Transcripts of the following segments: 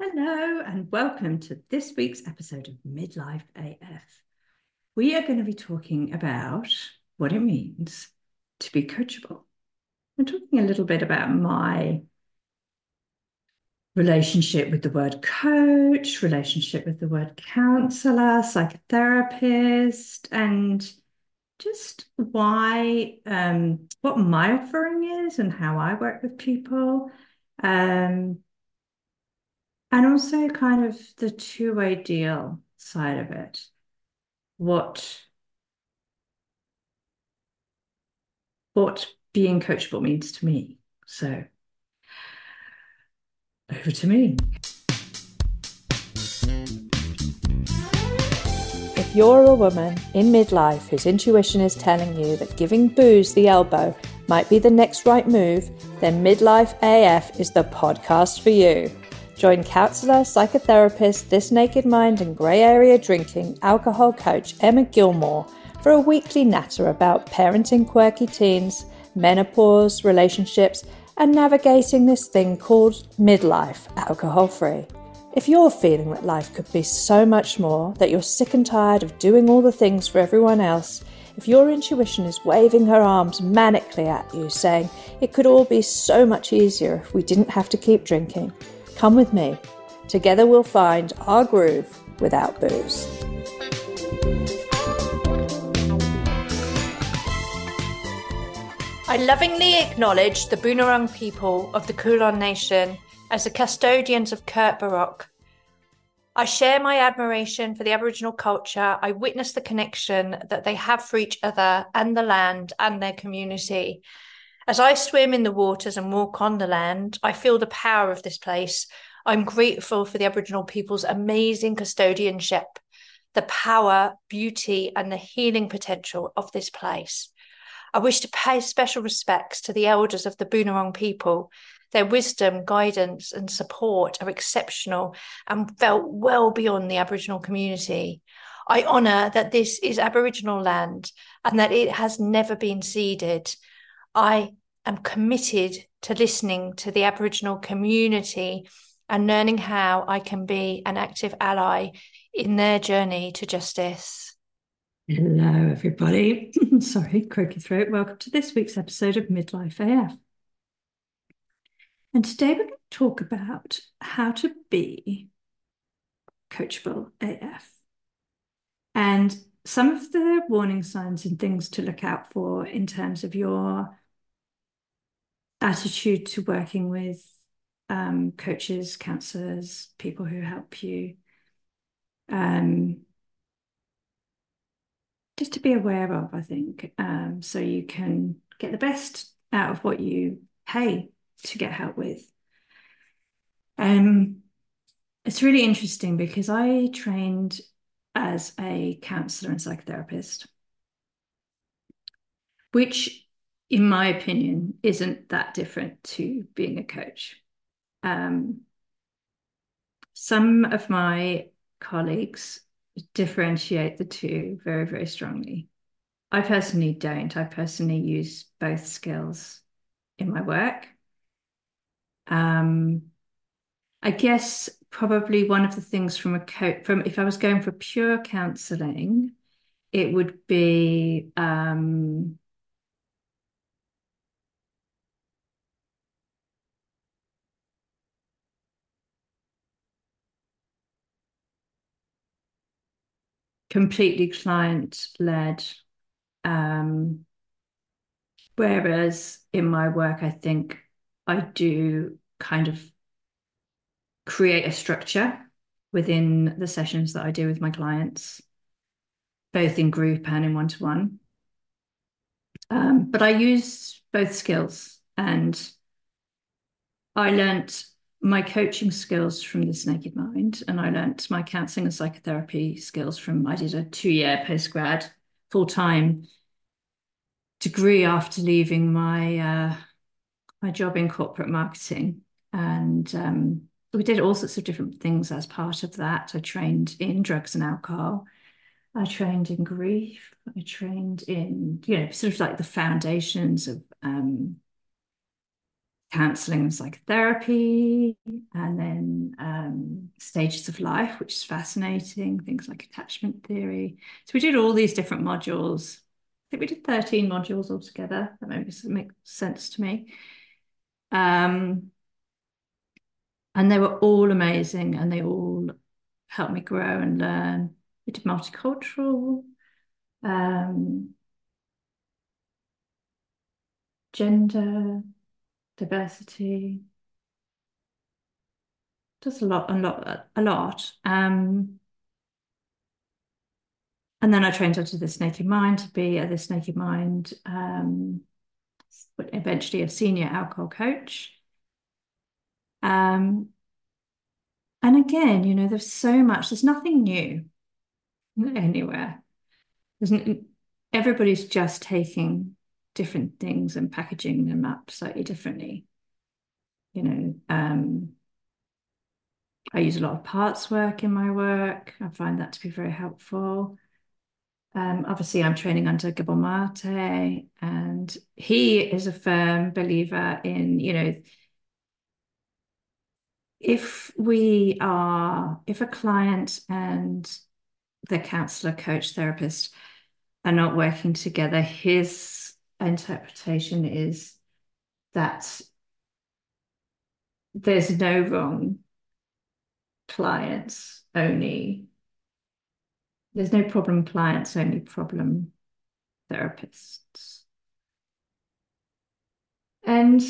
Hello, and welcome to this week's episode of Midlife AF. We are going to be talking about what it means to be coachable. I'm talking a little bit about my relationship with the word coach, relationship with the word counselor, psychotherapist, and just why, um, what my offering is and how I work with people. Um, and also kind of the two-way deal side of it. What what being coachable means to me. So over to me. If you're a woman in midlife whose intuition is telling you that giving booze the elbow might be the next right move, then Midlife AF is the podcast for you. Join counsellor, psychotherapist, This Naked Mind, and grey area drinking alcohol coach Emma Gilmore for a weekly natter about parenting quirky teens, menopause, relationships, and navigating this thing called midlife alcohol free. If you're feeling that life could be so much more, that you're sick and tired of doing all the things for everyone else, if your intuition is waving her arms manically at you, saying it could all be so much easier if we didn't have to keep drinking, Come with me. Together we'll find our groove without booze. I lovingly acknowledge the Boonwurrung people of the Kulin Nation as the custodians of Kurt Baroque. I share my admiration for the Aboriginal culture. I witness the connection that they have for each other and the land and their community. As I swim in the waters and walk on the land, I feel the power of this place. I'm grateful for the Aboriginal people's amazing custodianship, the power, beauty, and the healing potential of this place. I wish to pay special respects to the elders of the Boonwurrung people. Their wisdom, guidance, and support are exceptional and felt well beyond the Aboriginal community. I honour that this is Aboriginal land and that it has never been ceded. I am committed to listening to the Aboriginal community and learning how I can be an active ally in their journey to justice. Hello, everybody. Sorry, croaky throat. Welcome to this week's episode of Midlife AF. And today we're going to talk about how to be coachable AF and some of the warning signs and things to look out for in terms of your attitude to working with um, coaches, counselors, people who help you. Um, just to be aware of, I think, um, so you can get the best out of what you pay to get help with. Um, it's really interesting because I trained as a counselor and psychotherapist, which in my opinion, isn't that different to being a coach. Um, some of my colleagues differentiate the two very, very strongly. I personally don't. I personally use both skills in my work. Um, I guess probably one of the things from a coach, from if I was going for pure counselling, it would be um, completely client led. Um, whereas in my work, I think I do kind of create a structure within the sessions that I do with my clients, both in group and in one to one. But I use both skills and I learnt my coaching skills from This Naked Mind, and I learnt my counselling and psychotherapy skills from, I did a two year postgrad full time degree after leaving my uh, my job in corporate marketing. And um, we did all sorts of different things as part of that. I trained in drugs and alcohol. I trained in grief. I trained in, you know, sort of like the foundations of um, counseling and psychotherapy, and then um, stages of life, which is fascinating, things like attachment theory. So we did all these different modules. I think we did 13 modules altogether. That makes, makes sense to me. Um, and they were all amazing and they all helped me grow and learn. We did multicultural, um, gender, diversity. Just a lot, a lot, a lot. Um, and then I trained under this Naked Mind to be a this Naked Mind, um, eventually a senior alcohol coach. Um, and again, you know, there's so much, there's nothing new anywhere. There's everybody's just taking different things and packaging them up slightly differently. You know, um, I use a lot of parts work in my work. I find that to be very helpful. Um, obviously, I'm training under Gabor Mate, and he is a firm believer in, you know, if we are, if a client and the counselor, coach, therapist are not working together, his interpretation is that there's no wrong clients, only there's no problem clients, only problem therapists. And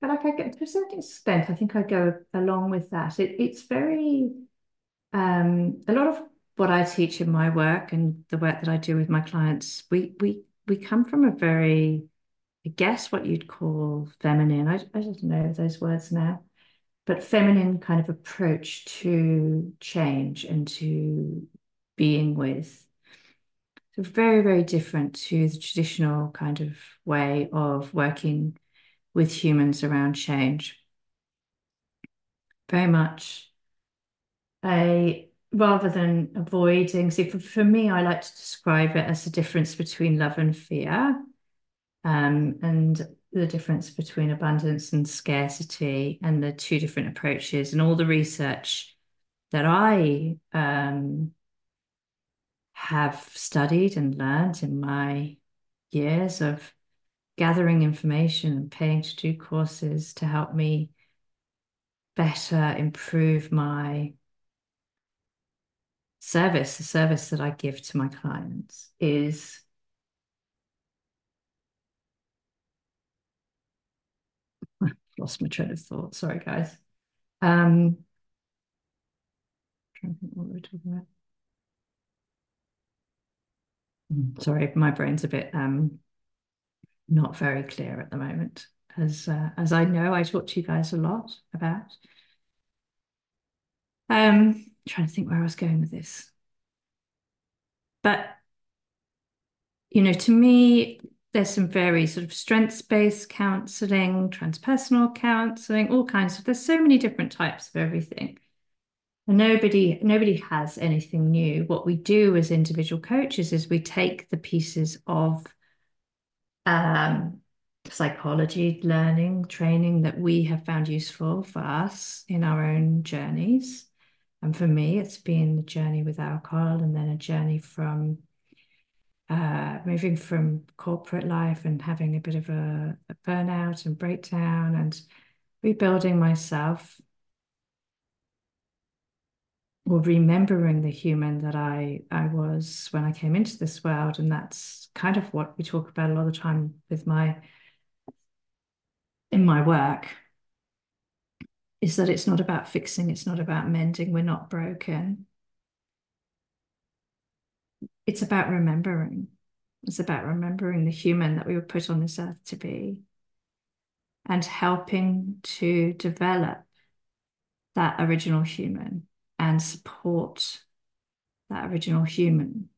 but like I get to a certain extent, I think I go along with that. It, it's very um, a lot of what I teach in my work and the work that I do with my clients, we we we come from a very, I guess what you'd call feminine. I, I don't know those words now, but feminine kind of approach to change and to being with. So very, very different to the traditional kind of way of working with humans around change. Very much a rather than avoiding. See, for, for me, I like to describe it as the difference between love and fear, um, and the difference between abundance and scarcity, and the two different approaches, and all the research that I um, have studied and learned in my years of gathering information and paying to do courses to help me better improve my service, the service that I give to my clients is i lost my train of thought. Sorry, guys. Um, trying to think what we were talking about. Hmm, sorry, my brain's a bit um not very clear at the moment, as uh, as I know I talk to you guys a lot about. Um, trying to think where I was going with this. But you know, to me, there's some very sort of strengths-based counseling, transpersonal counseling, all kinds of there's so many different types of everything. And nobody nobody has anything new. What we do as individual coaches is we take the pieces of um, psychology learning, training that we have found useful for us in our own journeys. And for me, it's been the journey with alcohol and then a journey from uh, moving from corporate life and having a bit of a, a burnout and breakdown and rebuilding myself. Or remembering the human that I I was when I came into this world, and that's kind of what we talk about a lot of the time with my in my work is that it's not about fixing, it's not about mending, we're not broken. It's about remembering. It's about remembering the human that we were put on this earth to be and helping to develop that original human and support that original human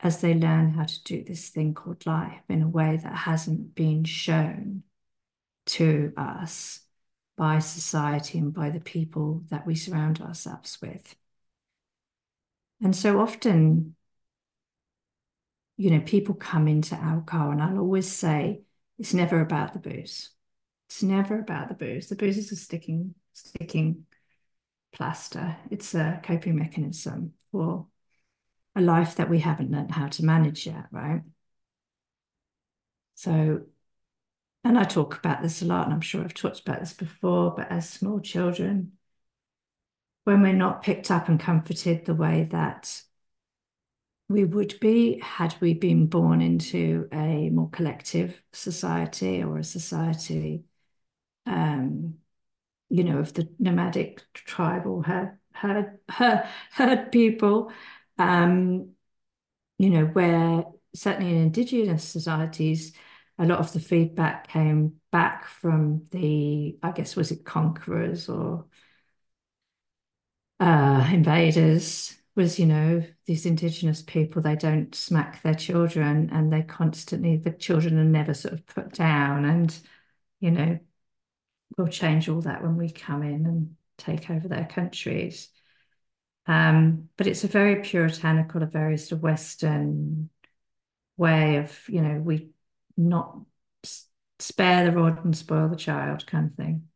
as they learn how to do this thing called life in a way that hasn't been shown to us by society and by the people that we surround ourselves with. And so often, you know, people come into alcohol, and I'll always say it's never about the booze. It's never about the booze. The booze is a sticking, sticking plaster. It's a coping mechanism for a life that we haven't learned how to manage yet, right? So, and I talk about this a lot, and I'm sure I've talked about this before, but as small children, when we're not picked up and comforted the way that we would be had we been born into a more collective society or a society, um, you know, of the nomadic tribal herd, herd, herd, herd people, um, you know, where certainly in indigenous societies, a lot of the feedback came back from the, I guess, was it conquerors or uh, invaders? Was, you know, these indigenous people, they don't smack their children and they constantly, the children are never sort of put down. And, you know, we'll change all that when we come in and take over their countries. Um, but it's a very puritanical, a very sort of Western way of, you know, we not spare the rod and spoil the child kind of thing.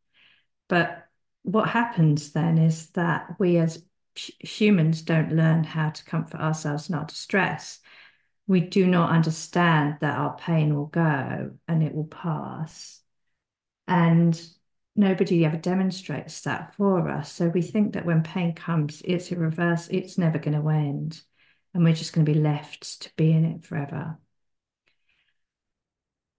But what happens then is that we as humans don't learn how to comfort ourselves in our distress. We do not understand that our pain will go and it will pass. And nobody ever demonstrates that for us. So we think that when pain comes, it's a reverse, it's never going to end. And we're just going to be left to be in it forever.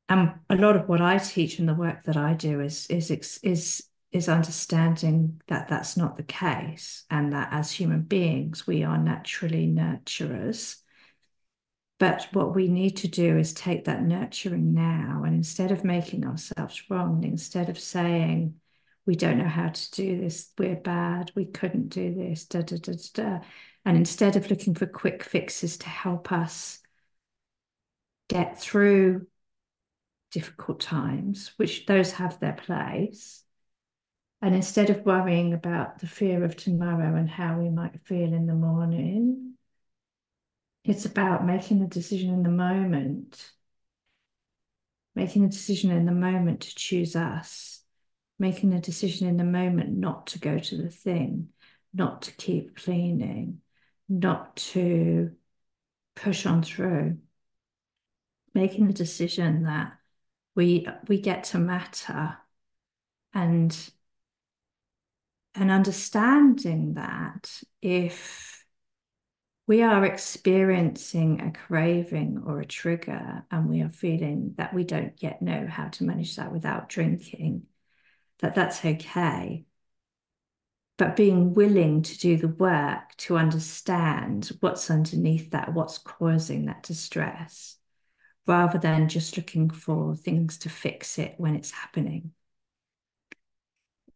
And a lot of what I teach and the work that I do is is is is understanding that that's not the case, and that as human beings we are naturally nurturers. But what we need to do is take that nurturing now, and instead of making ourselves wrong, instead of saying, we don't know how to do this, we're bad, we couldn't do this, da da da da, and instead of looking for quick fixes to help us get through difficult times, which those have their place, and instead of worrying about the fear of tomorrow and how we might feel in the morning, it's about making a decision in the moment, making a decision in the moment to choose us, making a decision in the moment not to go to the thing, not to keep cleaning, not to push on through, making a decision that we we get to matter and and understanding that if we are experiencing a craving or a trigger and we are feeling that we don't yet know how to manage that without drinking, that that's okay. But being willing to do the work to understand what's underneath that, what's causing that distress, rather than just looking for things to fix it when it's happening.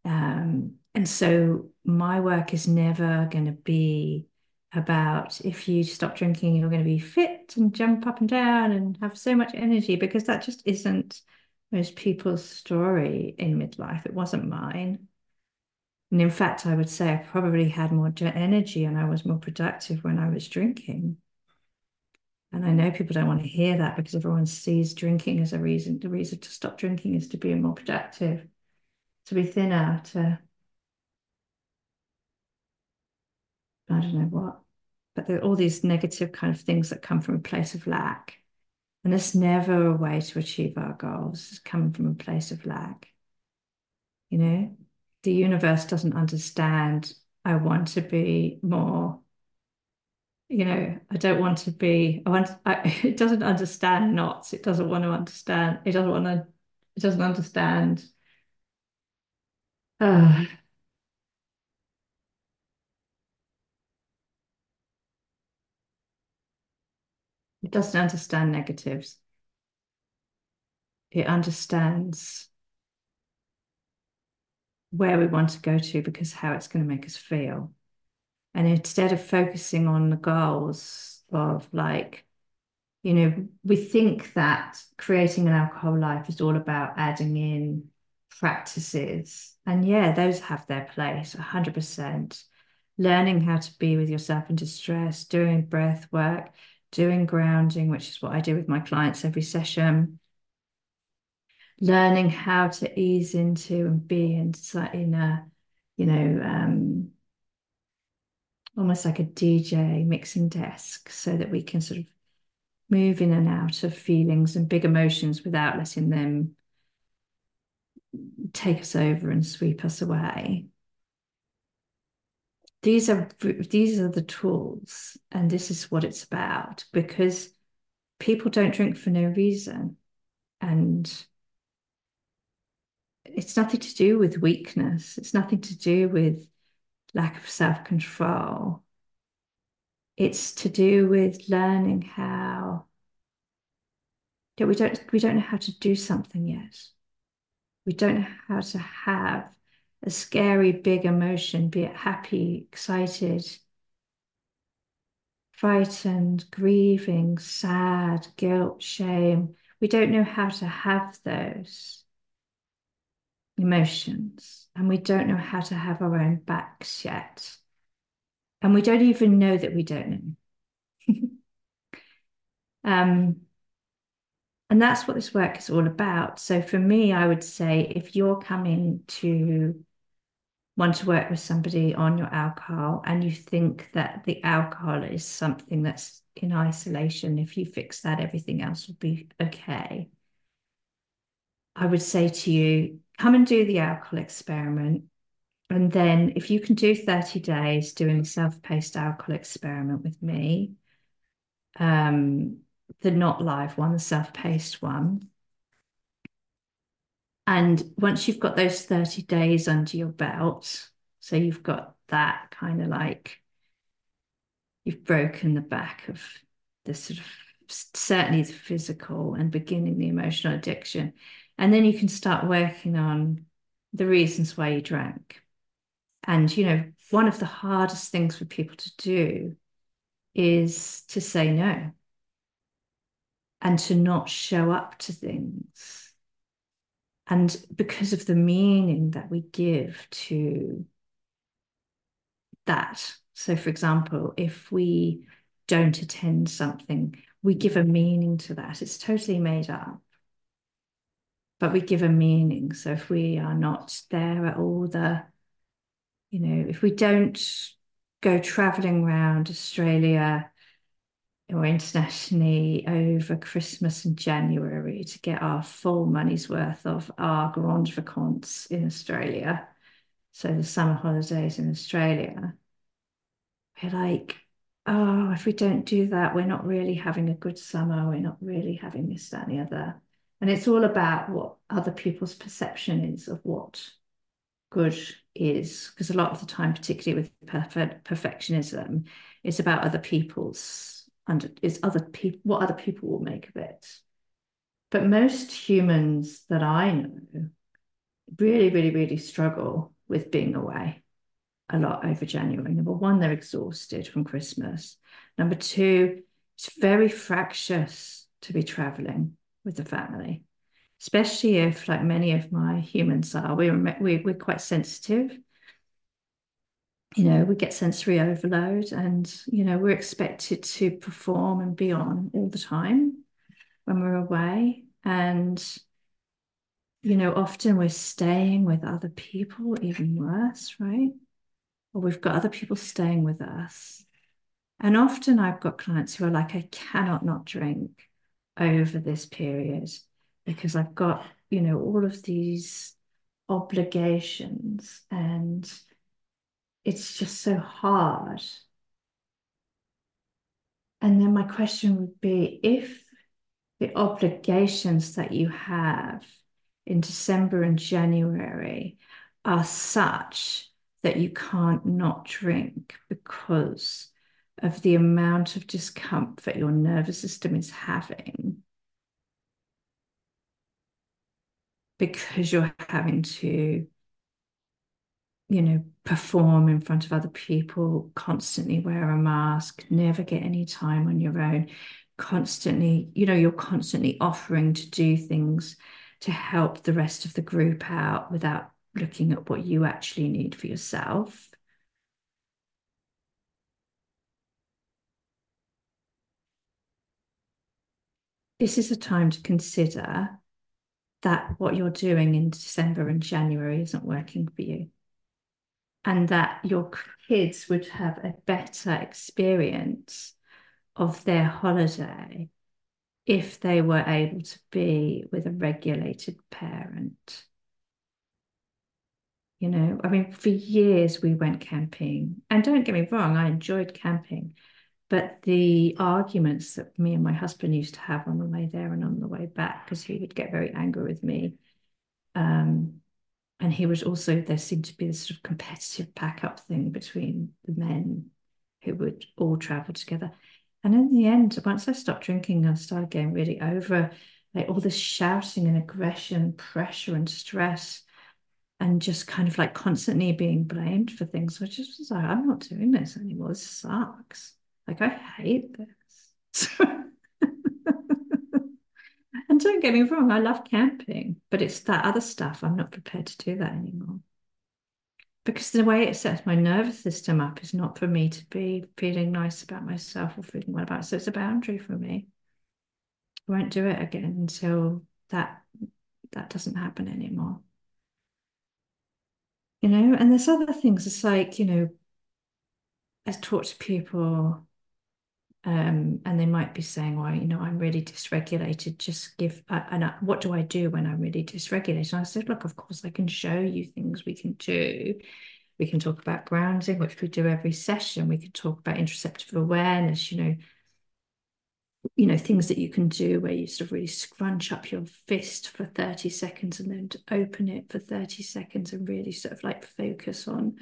Um, and so my work is never going to be about if you stop drinking, you're going to be fit and jump up and down and have so much energy because that just isn't most people's story in midlife. It wasn't mine. And in fact, I would say I probably had more energy and I was more productive when I was drinking. And I know people don't want to hear that because everyone sees drinking as a reason. The reason to stop drinking is to be more productive, to be thinner, to I don't know what but there are all these negative kind of things that come from a place of lack. And it's never a way to achieve our goals, it's coming from a place of lack. You know, the universe doesn't understand, I want to be more, you know, I don't want to be, I want, I, it doesn't understand knots. It doesn't want to understand, it doesn't want to, it doesn't understand. Uh, It doesn't understand negatives. It understands where we want to go to because how it's going to make us feel. And instead of focusing on the goals of like, you know, we think that creating an alcohol life is all about adding in practices. And yeah, those have their place 100%. Learning how to be with yourself in distress, doing breath work, doing grounding, which is what I do with my clients every session. learning how to ease into and be in, in a, you know, um, almost like a DJ mixing desk so that we can sort of move in and out of feelings and big emotions without letting them take us over and sweep us away. These are these are the tools, and this is what it's about because people don't drink for no reason. And it's nothing to do with weakness. It's nothing to do with lack of self control. It's to do with learning how that we don't we don't know how to do something yet. We don't know how to have a scary big emotion, be it happy, excited, frightened, grieving, sad, guilt, shame. We don't know how to have those emotions, and we don't know how to have our own backs yet. And we don't even know that we don't know. um, and that's what this work is all about. So for me, I would say if you're coming to want to work with somebody on your alcohol and you think that the alcohol is something that's in isolation, if you fix that, everything else will be okay. I would say to you, come and do the alcohol experiment. And then, if you can do 30 days doing a self paced alcohol experiment with me, um, the not live one, the self paced one, and once you've got those 30 days under your belt, so you've got that kind of like, you've broken the back of the sort of certainly the physical and beginning the emotional addiction. And then you can start working on the reasons why you drank. And, you know, one of the hardest things for people to do is to say no and to not show up to things and because of the meaning that we give to that. So, for example, if we don't attend something, we give a meaning to that. It's totally made up, but we give a meaning. So, if we are not there at all the, you know, if we don't go traveling around Australia or internationally over Christmas and January to get our full money's worth of our grand vacances in Australia. So the summer holidays in Australia. We're like, oh, if we don't do that, we're not really having a good summer. We're not really having this, that, and the other. And it's all about what other people's perception is of what good is. Because a lot of the time, particularly with perfect perfectionism, it's about other people's and it's other people what other people will make of it. But most humans that I know really, really, really struggle with being away a lot over January. Number one, they're exhausted from Christmas. Number two, it's very fractious to be traveling with the family, especially if, like many of my humans are, we're, we're quite sensitive you know, we get sensory overload and, you know, we're expected to perform and be on all the time when we're away. And, you know, often we're staying with other people, even worse, right? Or we've got other people staying with us. And often I've got clients who are like, I cannot not drink over this period because I've got, you know, all of these obligations and it's just so hard. And then my question would be if the obligations that you have in December and January are such that you can't not drink because of the amount of discomfort your nervous system is having because you're having to you know, perform in front of other people, constantly wear a mask, never get any time on your own, constantly, you know, you're constantly offering to do things to help the rest of the group out without looking at what you actually need for yourself. This is a time to consider that what you're doing in December and January isn't working for you. And that your kids would have a better experience of their holiday if they were able to be with a regulated parent. You know, I mean, for years we went camping, and don't get me wrong, I enjoyed camping, but the arguments that me and my husband used to have on the way there and on the way back, because he would get very angry with me. Um, and he was also, there seemed to be this sort of competitive pack up thing between the men who would all travel together. And in the end, once I stopped drinking, I started getting really over like all this shouting and aggression, pressure and stress, and just kind of like constantly being blamed for things. So I just was like, I'm not doing this anymore. This sucks. Like, I hate this. and don't get me wrong, I love camping, but it's that other stuff. I'm not prepared to do that anymore. Because the way it sets my nervous system up is not for me to be feeling nice about myself or feeling well about it. So it's a boundary for me. I won't do it again until that that doesn't happen anymore. You know, and there's other things. It's like, you know, I talk to people um, and they might be saying, well, you know, I'm really dysregulated. Just give, uh, and what do I do when I'm really dysregulated? And I said, look, of course, I can show you things we can do. We can talk about grounding, which we do every session. We can talk about interoceptive awareness, you know, you know, things that you can do where you sort of really scrunch up your fist for 30 seconds and then open it for 30 seconds and really sort of like focus on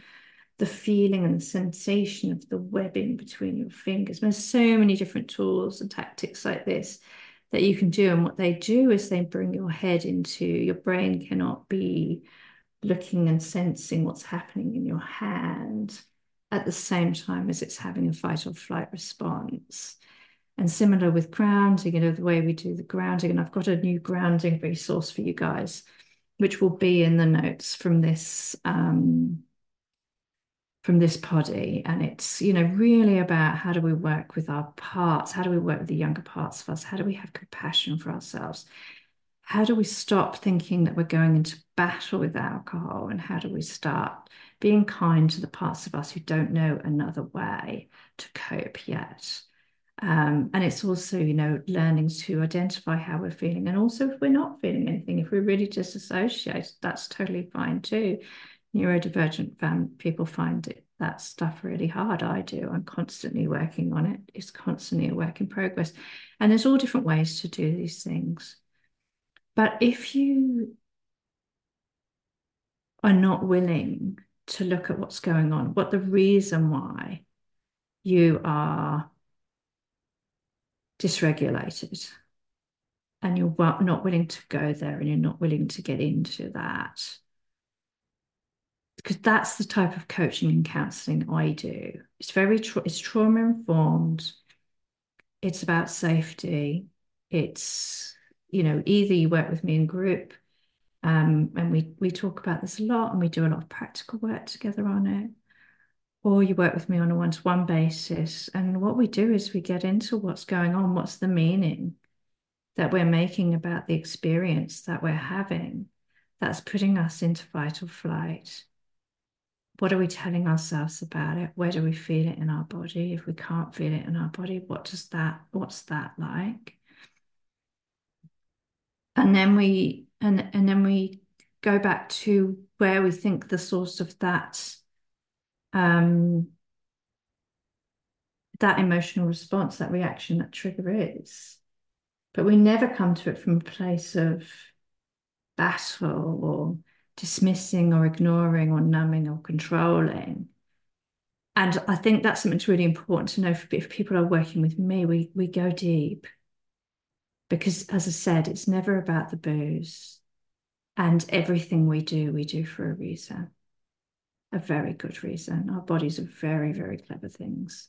the feeling and sensation of the webbing between your fingers. There's so many different tools and tactics like this that you can do. And what they do is they bring your head into your brain cannot be looking and sensing what's happening in your hand at the same time as it's having a fight or flight response. And similar with grounding, you know, the way we do the grounding. And I've got a new grounding resource for you guys, which will be in the notes from this um, from this poddy and it's you know really about how do we work with our parts? How do we work with the younger parts of us? How do we have compassion for ourselves? How do we stop thinking that we're going into battle with alcohol? And how do we start being kind to the parts of us who don't know another way to cope yet? Um, and it's also you know learning to identify how we're feeling. And also if we're not feeling anything if we're really disassociated that's totally fine too neurodivergent fam- people find it, that stuff really hard. I do. I'm constantly working on it. It's constantly a work in progress. And there's all different ways to do these things. But if you are not willing to look at what's going on, what the reason why you are dysregulated, and you're not willing to go there and you're not willing to get into that, because that's the type of coaching and counseling I do. It's very tra- it's trauma informed. It's about safety. It's you know either you work with me in group, um, and we we talk about this a lot, and we do a lot of practical work together on it, or you work with me on a one to one basis. And what we do is we get into what's going on, what's the meaning that we're making about the experience that we're having, that's putting us into fight or flight what are we telling ourselves about it? Where do we feel it in our body? If we can't feel it in our body what does that what's that like? And then we and and then we go back to where we think the source of that um that emotional response that reaction that trigger is. But we never come to it from a place of battle or dismissing or ignoring or numbing or controlling. And I think that's something that's really important to know. If people are working with me, we we go deep because, as I said, it's never about the booze, and everything we do, we do for a reason, a very good reason. Our bodies are very, very clever things.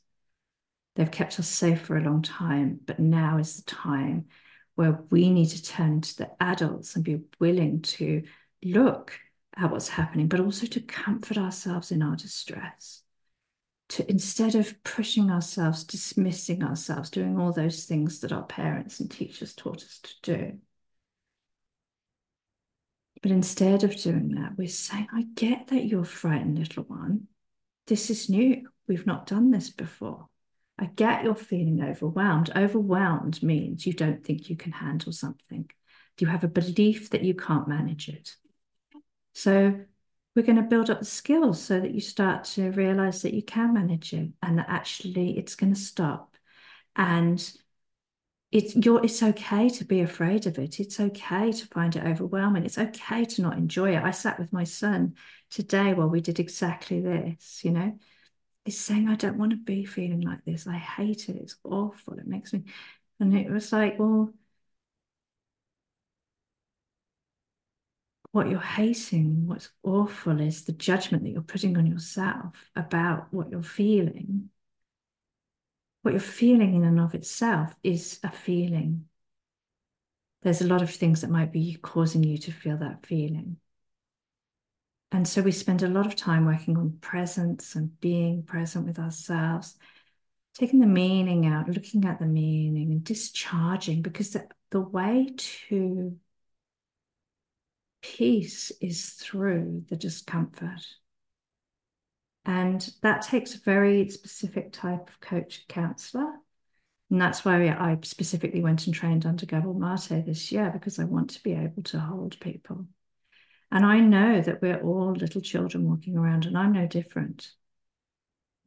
They've kept us safe for a long time, but now is the time where we need to turn to the adults and be willing to look at what's happening, but also to comfort ourselves in our distress. To instead of pushing ourselves, dismissing ourselves, doing all those things that our parents and teachers taught us to do. But instead of doing that, we're saying, I get that you're frightened, little one. This is new. We've not done this before. I get you're feeling overwhelmed. Overwhelmed means you don't think you can handle something. Do you have a belief that you can't manage it. So we're going to build up the skills so that you start to realize that you can manage it and that actually it's going to stop. And it's you're it's okay to be afraid of it. It's okay to find it overwhelming. It's okay to not enjoy it. I sat with my son today while we did exactly this, you know. He's saying, I don't want to be feeling like this. I hate it. It's awful. It makes me and it was like, well, what you're hating, what's awful is the judgment that you're putting on yourself about what you're feeling. What you're feeling in and of itself is a feeling. There's a lot of things that might be causing you to feel that feeling. And so we spend a lot of time working on presence and being present with ourselves, taking the meaning out, looking at the meaning and discharging, because the, the way to peace is through the discomfort. And that takes a very specific type of coach counselor. And that's why I specifically went and trained under Gabor Mate this year because I want to be able to hold people. And I know that we're all little children walking around, and I'm no different.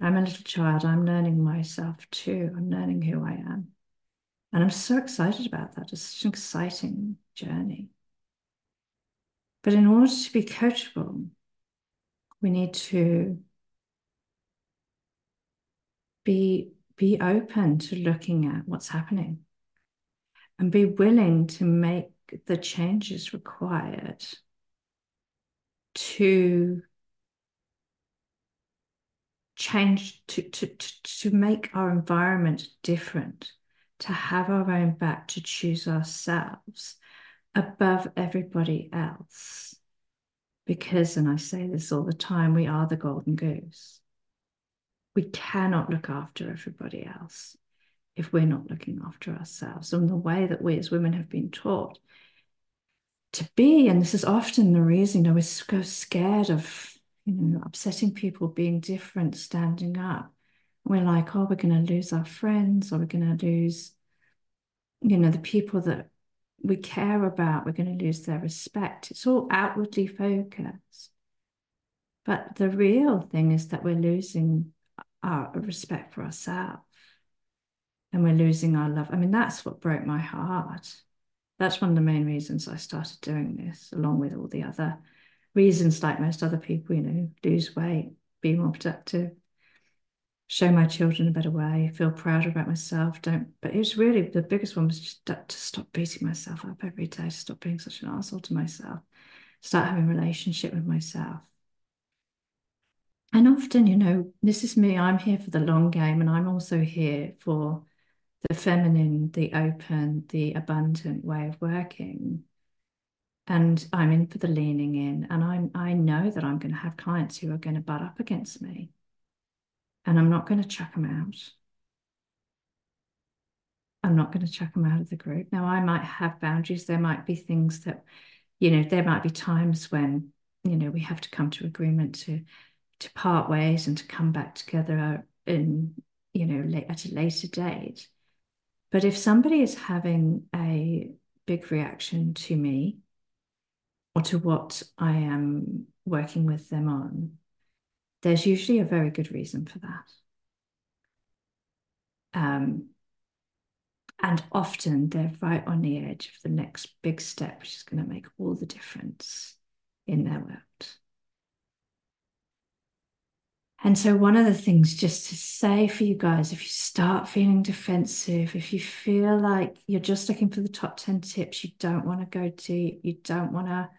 I'm a little child. I'm learning myself too. I'm learning who I am. And I'm so excited about that. It's such an exciting journey. But in order to be coachable, we need to be, be open to looking at what's happening and be willing to make the changes required to change to, to, to, to make our environment different to have our own back to choose ourselves above everybody else. Because, and I say this all the time, we are the golden goose. We cannot look after everybody else if we're not looking after ourselves. And the way that we as women have been taught to be, and this is often the reason, you know, we're so scared of, you know, upsetting people, being different, standing up. We're like, oh, we're going to lose our friends, or we're going to lose, you know, the people that we care about, we're going to lose their respect. It's all outwardly focused. But the real thing is that we're losing our respect for ourselves and we're losing our love. I mean, that's what broke my heart. That's one of the main reasons I started doing this, along with all the other reasons, like most other people, you know, lose weight, be more productive, show my children a better way, feel prouder about myself. Don't, but it was really the biggest one was just to stop beating myself up every day, to stop being such an asshole to myself, start having a relationship with myself. And often, you know, this is me, I'm here for the long game, and I'm also here for the feminine, the open, the abundant way of working. And I'm in for the leaning in, and I'm I know that I'm going to have clients who are going to butt up against me and I'm not going to chuck them out. I'm not going to chuck them out of the group. Now, I might have boundaries. There might be things that, you know, there might be times when, you know, we have to come to agreement to to part ways and to come back together in, you know, at a later date. But if somebody is having a big reaction to me or to what I am working with them on, there's usually a very good reason for that. Um, and often they're right on the edge of the next big step, which is going to make all the difference in their world. And so, one of the things just to say for you guys if you start feeling defensive, if you feel like you're just looking for the top 10 tips, you don't want to go deep, you don't want to,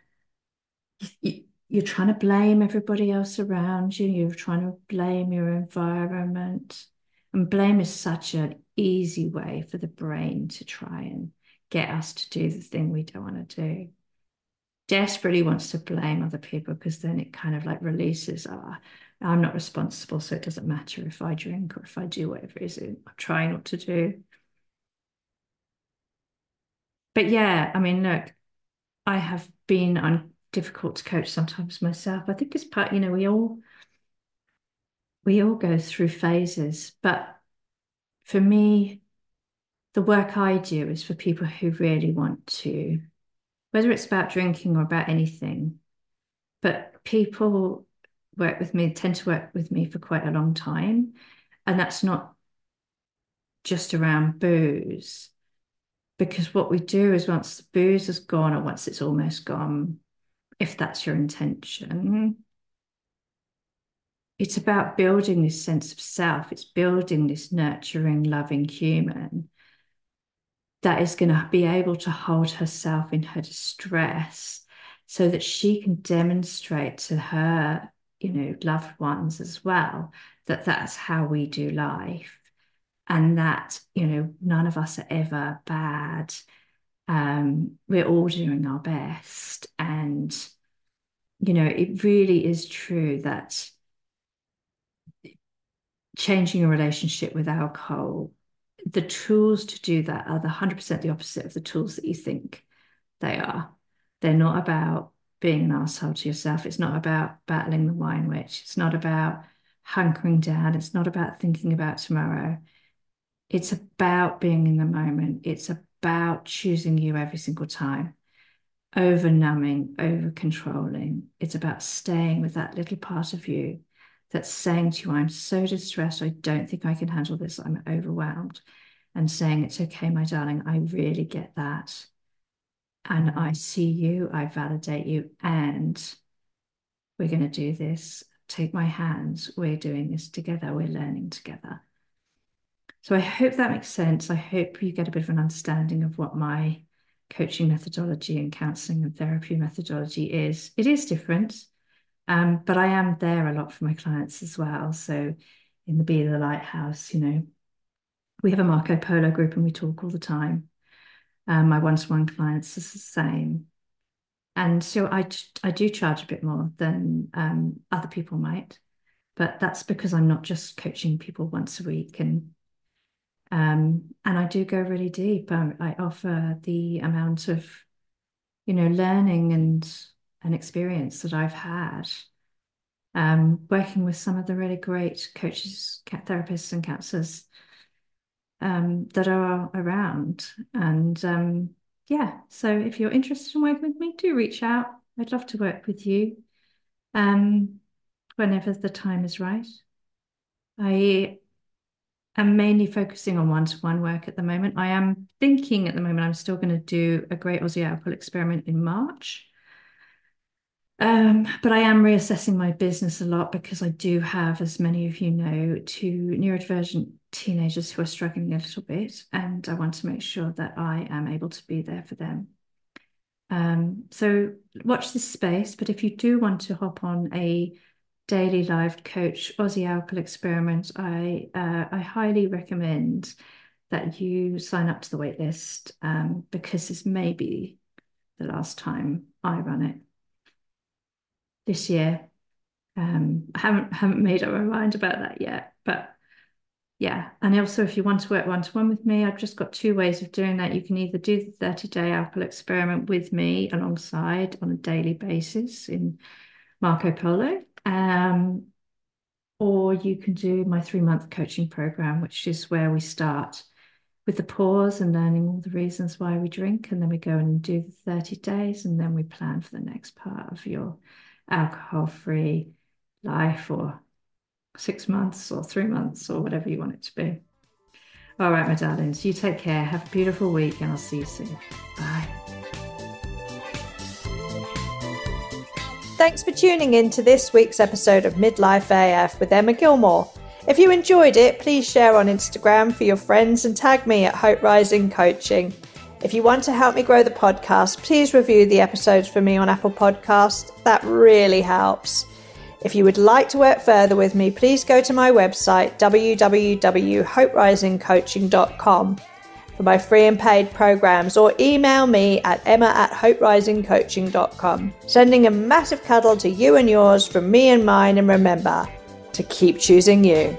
you're trying to blame everybody else around you, you're trying to blame your environment. And blame is such an easy way for the brain to try and get us to do the thing we don't want to do. Desperately wants to blame other people because then it kind of like releases, ah, I'm not responsible, so it doesn't matter if I drink or if I do whatever it is I'm trying not to do. But yeah, I mean, look, I have been on difficult to coach sometimes myself. I think it's part, you know, we all we all go through phases, but for me, the work I do is for people who really want to, whether it's about drinking or about anything, but people work with me, tend to work with me for quite a long time. And that's not just around booze, because what we do is once the booze is gone or once it's almost gone, if that's your intention, it's about building this sense of self. It's building this nurturing, loving human that is going to be able to hold herself in her distress so that she can demonstrate to her, you know, loved ones as well that that's how we do life and that, you know, none of us are ever bad. Um, we're all doing our best. And, you know, it really is true that changing a relationship with alcohol, the tools to do that are the 100% the opposite of the tools that you think they are. They're not about being an asshole to yourself. It's not about battling the wine witch. It's not about hunkering down. It's not about thinking about tomorrow. It's about being in the moment. It's about choosing you every single time, over numbing, over controlling. It's about staying with that little part of you that's saying to you, I'm so distressed. I don't think I can handle this. I'm overwhelmed. And saying, It's okay, my darling. I really get that. And I see you. I validate you. And we're going to do this. Take my hands. We're doing this together. We're learning together. So I hope that makes sense. I hope you get a bit of an understanding of what my coaching methodology and counseling and therapy methodology is. It is different. Um, but I am there a lot for my clients as well. So in the Be the Lighthouse, you know, we have a Marco Polo group and we talk all the time. Um, my one-to-one clients is the same. And so I, I do charge a bit more than um, other people might, but that's because I'm not just coaching people once a week and um, and I do go really deep. I, I offer the amount of, you know, learning and an experience that I've had um, working with some of the really great coaches, therapists, and counselors um, that are around. And um, yeah, so if you're interested in working with me, do reach out. I'd love to work with you um, whenever the time is right. I am mainly focusing on one to one work at the moment. I am thinking at the moment I'm still going to do a great Aussie Apple experiment in March. Um, but I am reassessing my business a lot because I do have, as many of you know, two neurodivergent teenagers who are struggling a little bit, and I want to make sure that I am able to be there for them. Um, so watch this space, but if you do want to hop on a daily live coach Aussie alcohol experiment, I uh, I highly recommend that you sign up to the waitlist um, because this may be the last time I run it this year. Um, I haven't haven't made up my mind about that yet, but yeah. And also, if you want to work one to one with me, I've just got two ways of doing that. You can either do the 30 day alcohol experiment with me alongside on a daily basis in Marco Polo, um, or you can do my three month coaching program, which is where we start with the pause and learning all the reasons why we drink. And then we go and do the 30 days, and then we plan for the next part of your alcohol free life or six months or three months or whatever you want it to be. All right, my darlings, you take care. Have a beautiful week and I'll see you soon. Bye. Thanks for tuning in to this week's episode of Midlife AF with Emma Gilmore. If you enjoyed it, please share on Instagram for your friends and tag me at Hope Rising Coaching. If you want to help me grow the podcast, please review the episodes for me on Apple Podcast. That really helps. If you would like to work further with me, please go to my website www.hoperisingcoaching.com for my free and paid programs or email me at emma at hoperisingcoaching.com. Sending a massive cuddle to you and yours from me and mine, and remember to keep choosing you.